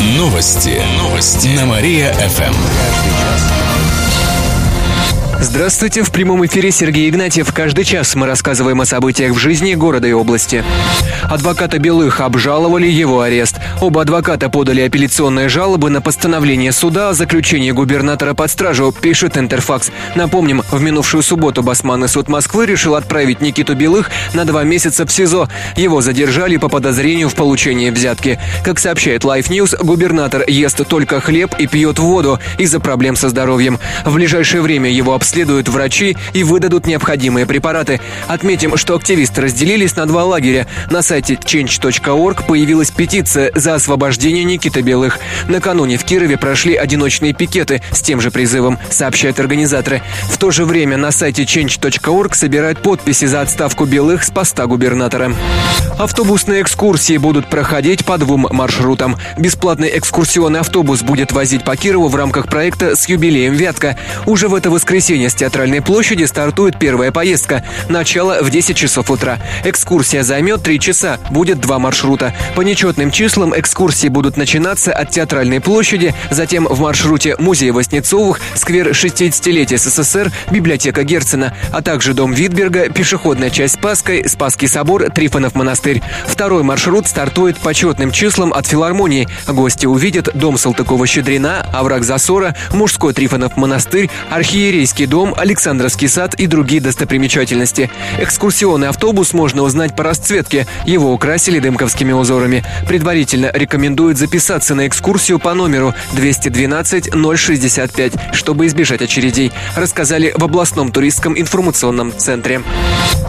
Новости. Новости. На Мария-ФМ. Здравствуйте, в прямом эфире Сергей Игнатьев. Каждый час мы рассказываем о событиях в жизни города и области. Адвоката Белых обжаловали его арест. Оба адвоката подали апелляционные жалобы на постановление суда о заключении губернатора под стражу, пишет Интерфакс. Напомним, в минувшую субботу Басманный суд Москвы решил отправить Никиту Белых на два месяца в СИЗО. Его задержали по подозрению в получении взятки. Как сообщает Life News, губернатор ест только хлеб и пьет воду из-за проблем со здоровьем. В ближайшее время его обследуют врачи и выдадут необходимые препараты. Отметим, что активисты разделились на два лагеря. На сайте change.org появилась петиция за освобождение Никиты Белых. Накануне в Кирове прошли одиночные пикеты с тем же призывом, сообщают организаторы. В то же время на сайте change.org собирают подписи за отставку Белых с поста губернатора. Автобусные экскурсии будут проходить по двум маршрутам. Бесплатный экскурсионный автобус будет возить по Кирову в рамках проекта с юбилеем «Вятка». Уже в это воскресенье с театральной площади стартует первая поездка. Начало в 10 часов утра. Экскурсия займет 3 часа. Будет два маршрута. По нечетным числам экскурсии будут начинаться от театральной площади, затем в маршруте музей Воснецовых, сквер 60-летия СССР, библиотека Герцена, а также дом Витберга, пешеходная часть Спасской, Спасский собор, Трифонов монастырь. Второй маршрут стартует по четным числам от филармонии. Гости увидят дом Салтыкова-Щедрина, овраг Засора, мужской Трифонов монастырь, архиерейский дом, Александровский сад и другие достопримечательности. Экскурсионный автобус можно узнать по расцветке. Его украсили дымковскими узорами. Предварительно рекомендуют записаться на экскурсию по номеру 212 065, чтобы избежать очередей, рассказали в областном туристском информационном центре.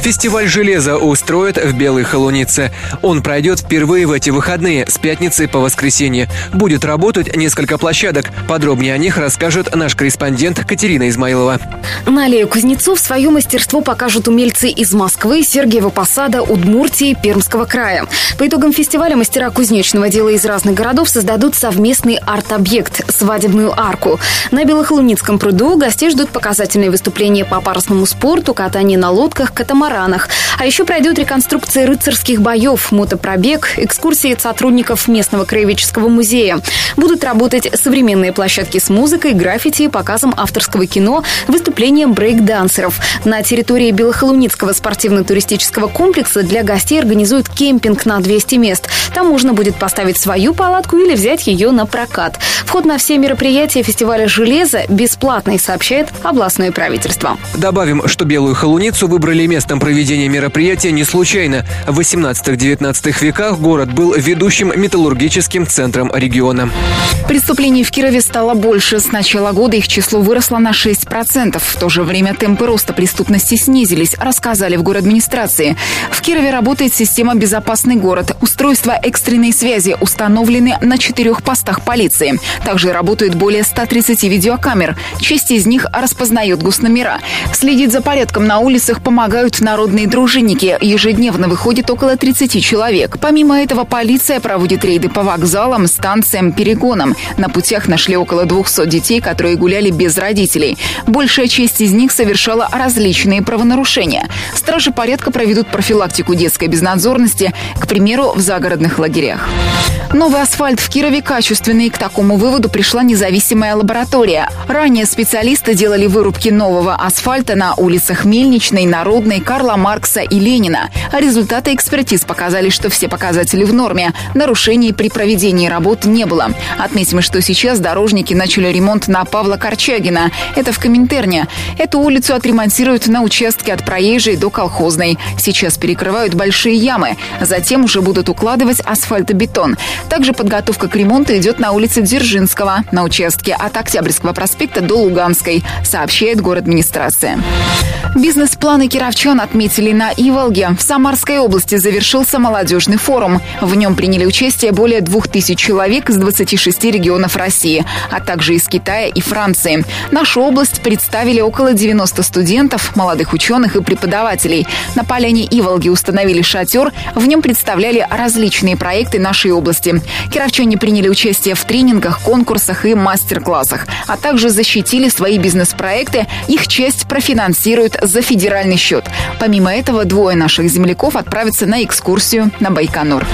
Фестиваль железа устроят в Белой Холунице. Он пройдет впервые в эти выходные, с пятницы по воскресенье. Будет работать несколько площадок. Подробнее о них расскажет наш корреспондент Катерина Измайлова. На аллее Кузнецов свое мастерство покажут умельцы из Москвы, Сергиева Посада, Удмуртии, Пермского края. По итогам фестиваля мастера кузнечного дела из разных городов создадут совместный арт-объект – свадебную арку. На Белохолуницком пруду гостей ждут показательные выступления по парусному спорту, катание на лодках, катамаранах. А еще пройдет реконструкция рыцарских боев, мотопробег, экскурсии сотрудников местного краеведческого музея. Будут работать современные площадки с музыкой, граффити, показом авторского кино, выступлением брейк-дансеров. На территории Белохолуницкого спортивно-туристического комплекса для гостей организуют кемпинг на 200 мест. Там можно будет поставить свою палатку или взять ее на прокат. Вход на все мероприятия фестиваля «Железо» бесплатный, сообщает областное правительство. Добавим, что Белую Холуницу выбрали местом проведения мероприятия не случайно. В 18-19 веках город был ведущим металлургическим центром региона. Преступлений в Кирове стало больше. С начала года их число выросло на 6%. В то же время темпы роста преступности снизились, рассказали в администрации. В Кирове работает система «Безопасный город». Устройства экстренной связи установлены на четырех постах полиции. Также работают более 130 видеокамер. Часть из них распознает госномера. Следить за порядком на улицах помогают народные дружинники. Ежедневно выходит около 30 человек. Помимо этого, полиция проводит рейды по вокзалам, станциям, перегонам. На путях нашли около 200 детей, которые гуляли без родителей. Большая часть из них совершала различные правонарушения. Стражи порядка проведут профилактику детской безнадзорности, к примеру, в загородных лагерях. Новый асфальт в Кирове качественный. К такому выводу пришла независимая лаборатория. Ранее специалисты делали вырубки нового асфальта на улицах Мельничной, Народной, Карла Маркса и Ленина. Результаты экспертиз показали, что все показатели в норме. Нарушений при проведении работ не было. Отметим, что сейчас дорожники начали ремонт на Павла Корчагина. Это в Коминтерне. Эту улицу отремонтируют на участке от проезжей до колхозной. Сейчас перекрывают большие ямы. Затем уже будут укладывать асфальтобетон. Также подготовка к ремонту идет на улице Дзержинского, на участке от Октябрьского проспекта до Луганской, сообщает город администрация. Бизнес-планы кировчан отметили на Иволге. В Самарской области завершился молодежный форум. В нем приняли участие более двух тысяч человек из 26 регионов России, а также из Китая и Франции. Нашу область представили около 90 студентов, молодых ученых и преподавателей. На поляне Иволги установили шатер. В нем представляли различные проекты нашей Кировской области. Кировчане приняли участие в тренингах, конкурсах и мастер-классах, а также защитили свои бизнес-проекты. Их часть профинансируют за федеральный счет. Помимо этого, двое наших земляков отправятся на экскурсию на Байконур.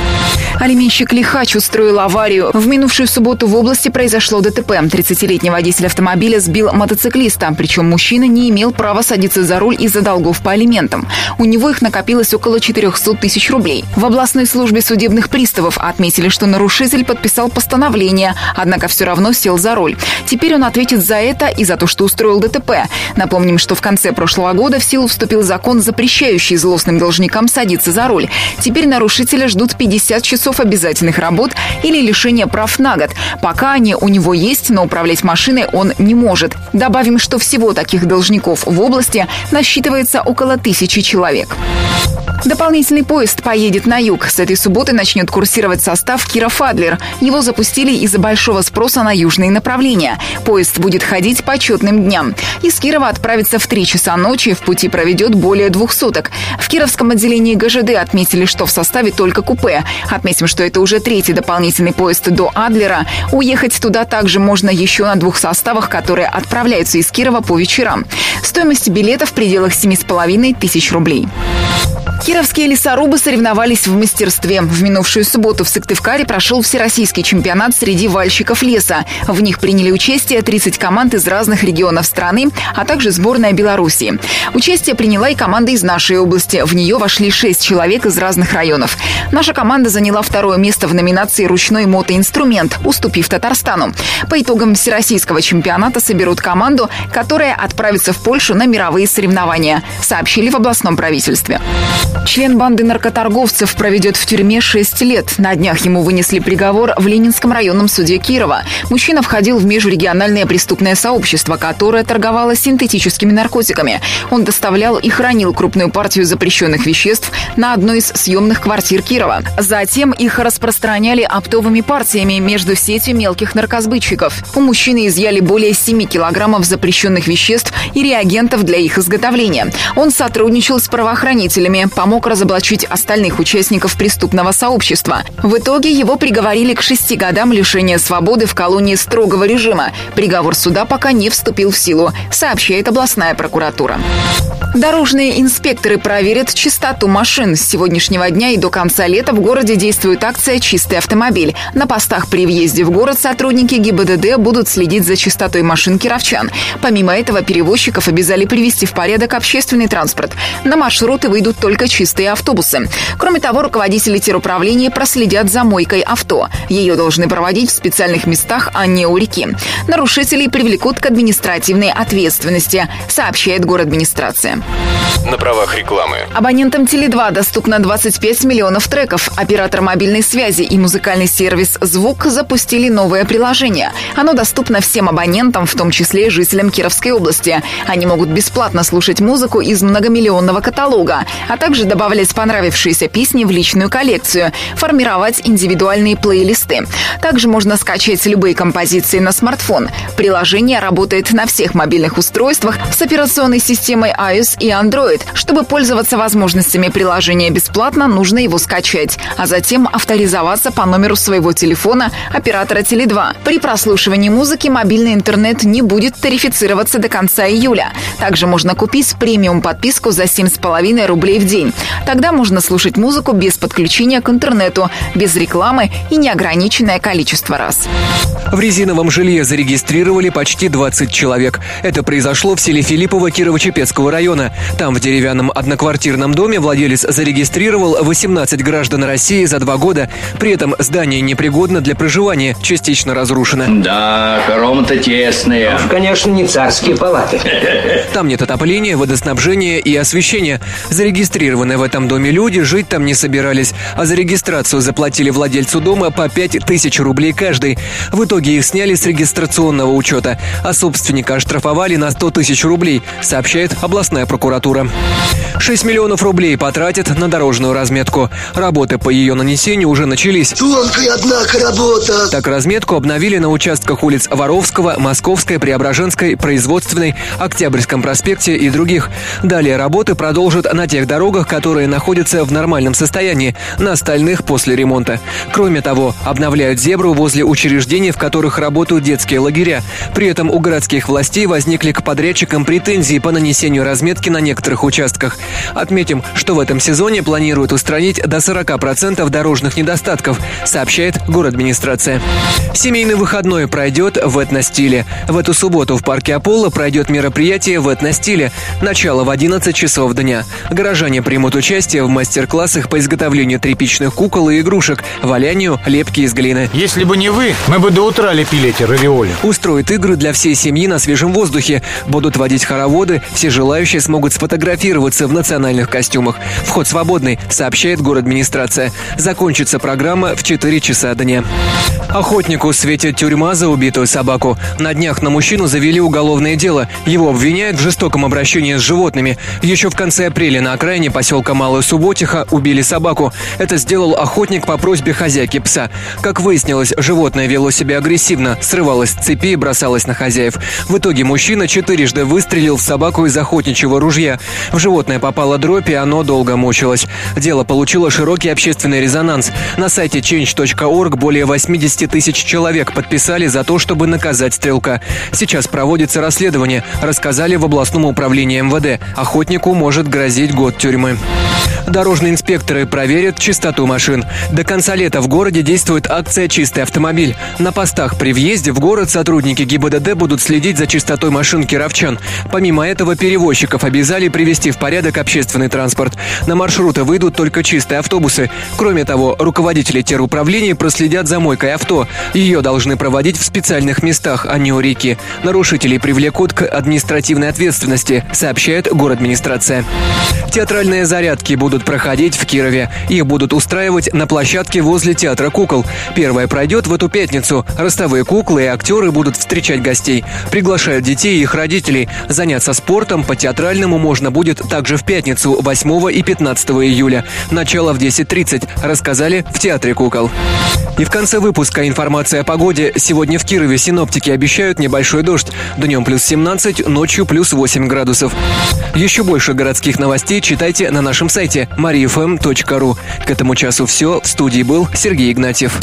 Алименщик Лихач устроил аварию. В минувшую субботу в области произошло ДТП. 30-летний водитель автомобиля сбил мотоциклиста, причем мужчина не имел права садиться за руль из-за долгов по алиментам. У него их накопилось около 400 тысяч рублей. В областной службе судебных приставов отметили, что нарушитель подписал постановление, однако все равно сел за руль. Теперь он ответит за это и за то, что устроил ДТП. Напомним, что в конце прошлого года в силу вступил закон, запрещающий злостным должникам садиться за руль. Теперь нарушителя ждут 50 часов обязательных работ или лишение прав на год. Пока они у него есть, но управлять машиной он не может. Добавим, что всего таких должников в области насчитывается около тысячи человек. Дополнительный поезд поедет на юг. С этой субботы начнет курсировать состав Киров-Адлер. Его запустили из-за большого спроса на южные направления. Поезд будет ходить по четным дням. Из Кирова отправится в 3 часа ночи, в пути проведет более двух суток. В Кировском отделении ГЖД отметили, что в составе только купе. Отметим, что это уже третий дополнительный поезд до Адлера. Уехать туда также можно еще на двух составах, которые отправляются из Кирова по вечерам. Стоимость билета в пределах 7,5 тысяч рублей. Кировские лесорубы соревновались в мастерстве. В минувшую субботу в Сыктывкаре прошел всероссийский чемпионат среди вальщиков леса. В них приняли участие 30 команд из разных регионов страны, а также сборная Беларуси. Участие приняла и команда из нашей области. В нее вошли 6 человек из разных районов. Наша команда заняла второе место в номинации «Ручной мотоинструмент», уступив Татарстану. По итогам всероссийского чемпионата соберут команду, которая отправится в Польшу на мировые соревнования, сообщили в областном правительстве. Член банды наркоторговцев проведет в тюрьме 6 лет. На днях ему вынесли приговор в Ленинском районном суде Кирова. Мужчина входил в межрегиональное преступное сообщество, которое торговало синтетическими наркотиками. Он доставлял и хранил крупную партию запрещенных веществ на одной из съемных квартир Кирова. Затем их распространяли оптовыми партиями между сетью мелких наркосбытчиков. У мужчины изъяли более 7 килограммов запрещенных веществ и реагентов для их изготовления. Он сотрудничал с правоохранителями, помог разоблачить остальных участников преступного сообщества. В итоге его приговорили к шести годам лишения свободы в колонии строгого режима. Приговор суда пока не вступил в силу, сообщает областная прокуратура. Дорожные инспекторы проверят чистоту машин. С сегодняшнего дня и до конца лета в городе действует акция «Чистый автомобиль». На постах при въезде в город сотрудники ГИБДД будут следить за чистотой машин кировчан. Помимо этого, перевозчиков обязали привести в порядок общественный транспорт. На маршруты выйдут только чистые автобусы. Кроме того, руководители теруправления проследят за мойкой авто. Ее должны проводить в специальных местах, а не у реки. Нарушителей привлекут к административной ответственности, сообщает город администрация. На правах рекламы. Абонентам Теле2 доступно 25 миллионов треков. Оператор мобильной связи и музыкальный сервис «Звук» запустили новое приложение. Оно доступно всем абонентам, в том числе и жителям Кировской области. Они могут бесплатно слушать музыку из многомиллионного каталога, а также добавлять понравившиеся песни в личную коллекцию, формировать индивидуальные плейлисты. Также можно скачать любые композиции на смартфон. Приложение работает на всех мобильных устройствах с операционной системой iOS и Android. Чтобы пользоваться возможностями приложения бесплатно, нужно его скачать, а затем авторизоваться по номеру своего телефона оператора Теле2. При прослушивании музыки мобильный интернет не будет тарифицироваться до конца июля. Также можно купить премиум подписку за 7,5 рублей в день. Тогда можно слушать музыку без подключения к интернету, без рекламы и неограниченное количество раз. В резиновом жилье зарегистрировали почти 20 человек. Это произошло в селе Филиппово Кирово-Чепецкого района. Там в деревянном одноквартирном доме владелец зарегистрировал 18 граждан России за два года. При этом здание непригодно для проживания, частично разрушено. Да, хоромы-то тесные. Уж, конечно, не царские палаты. Там нет отопления, водоснабжения и освещения. Зарегистрированные в этом доме люди жить там не собирались, а за регистрацию заплатили владельцу дома по 5 тысяч рублей каждый. В итоге их сняли с регистрационного учета, а собственника оштрафовали на 100 тысяч рублей, сообщает областная прокуратура. 6 миллионов рублей потратят на дорожную разметку. Работы по ее нанесению уже начались. Тонкая, однако, работа. Так разметку обновили на участках улиц Воровского, Московской, Преображенской, Производственной, Октябрьском проспекте и других. Далее работы продолжат на тех дорогах, которые находятся в нормальном состоянии, на остальных после ремонта. 2%. Кроме того, обновляют зебру возле учреждений, в которых работают детские лагеря. При этом у городских властей возникли к подрядчикам претензии по нанесению разметки на некоторых участках. Отметим, что в этом сезоне планируют устранить до 40% дорожных недостатков, сообщает город администрация. Семейный выходной пройдет в этностиле. В эту субботу в парке Аполло пройдет мероприятие в этностиле. Начало в 11 часов дня. Горожане примут участие в мастер-классах по изготовлению тряпичных кукол и игрушек, валянию, лепки из глины. Если бы не вы, мы бы до утра лепили эти равиоли. Устроят игры для всей семьи на свежем воздухе. Будут водить хороводы, все желающие смогут сфотографироваться в национальных костюмах. Вход свободный, сообщает город администрация. Закончится программа в 4 часа дня. Охотнику светит тюрьма за убитую собаку. На днях на мужчину завели уголовное дело. Его обвиняют в жестоком обращении с животными. Еще в конце апреля на окраине поселка Малая Субботиха убили собаку. Это сделал охотник по просьбе хозяйки пса. Как выяснилось, животное вело себя агрессивно, срывалось с цепи и бросалось на хозяев. В итоге мужчина четырежды выстрелил в собаку из охотничьего ружья. В животное попало дробь, и оно долго мучилось. Дело получило широкий общественный резонанс. На сайте change.org более 80 тысяч человек подписали за то, чтобы наказать стрелка. Сейчас проводится расследование, рассказали в областном управлении МВД. Охотнику может грозить год тюрьмы. Дорожные инспекторы проверят чистоту машин. До конца лета в городе действует акция «Чистый автомобиль». На постах при въезде в город сотрудники ГИБДД будут следить за чистотой машин кировчан. Помимо этого, перевозчиков обязали привести в порядок общественный транспорт. На маршруты выйдут только чистые автобусы. Кроме того, руководители теруправлений проследят за мойкой авто. Ее должны проводить в специальных местах, а не у реки. Нарушителей привлекут к административной ответственности, сообщает город администрация. Театральные зарядки будут проходить в Кирове. Их будут устраивать на площадке возле Театра кукол. Первая пройдет в эту пятницу. Ростовые куклы и актеры будут встречать гостей. Приглашают детей и их родителей. Заняться спортом по театральному можно будет также в пятницу 8 и 15 июля. Начало в 10.30, рассказали в Театре кукол. И в конце выпуска информация о погоде. Сегодня в Кирове синоптики обещают небольшой дождь. Днем плюс 17, ночью плюс 8 градусов. Еще больше городских новостей читайте на нашем сайте mariafm.ru. К этому часу все. В студии был Сергей Игнатьев.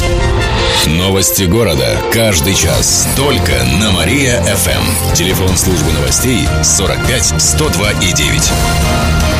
Новости города. Каждый час. Только на Мария-ФМ. Телефон службы новостей 45 102 и 9.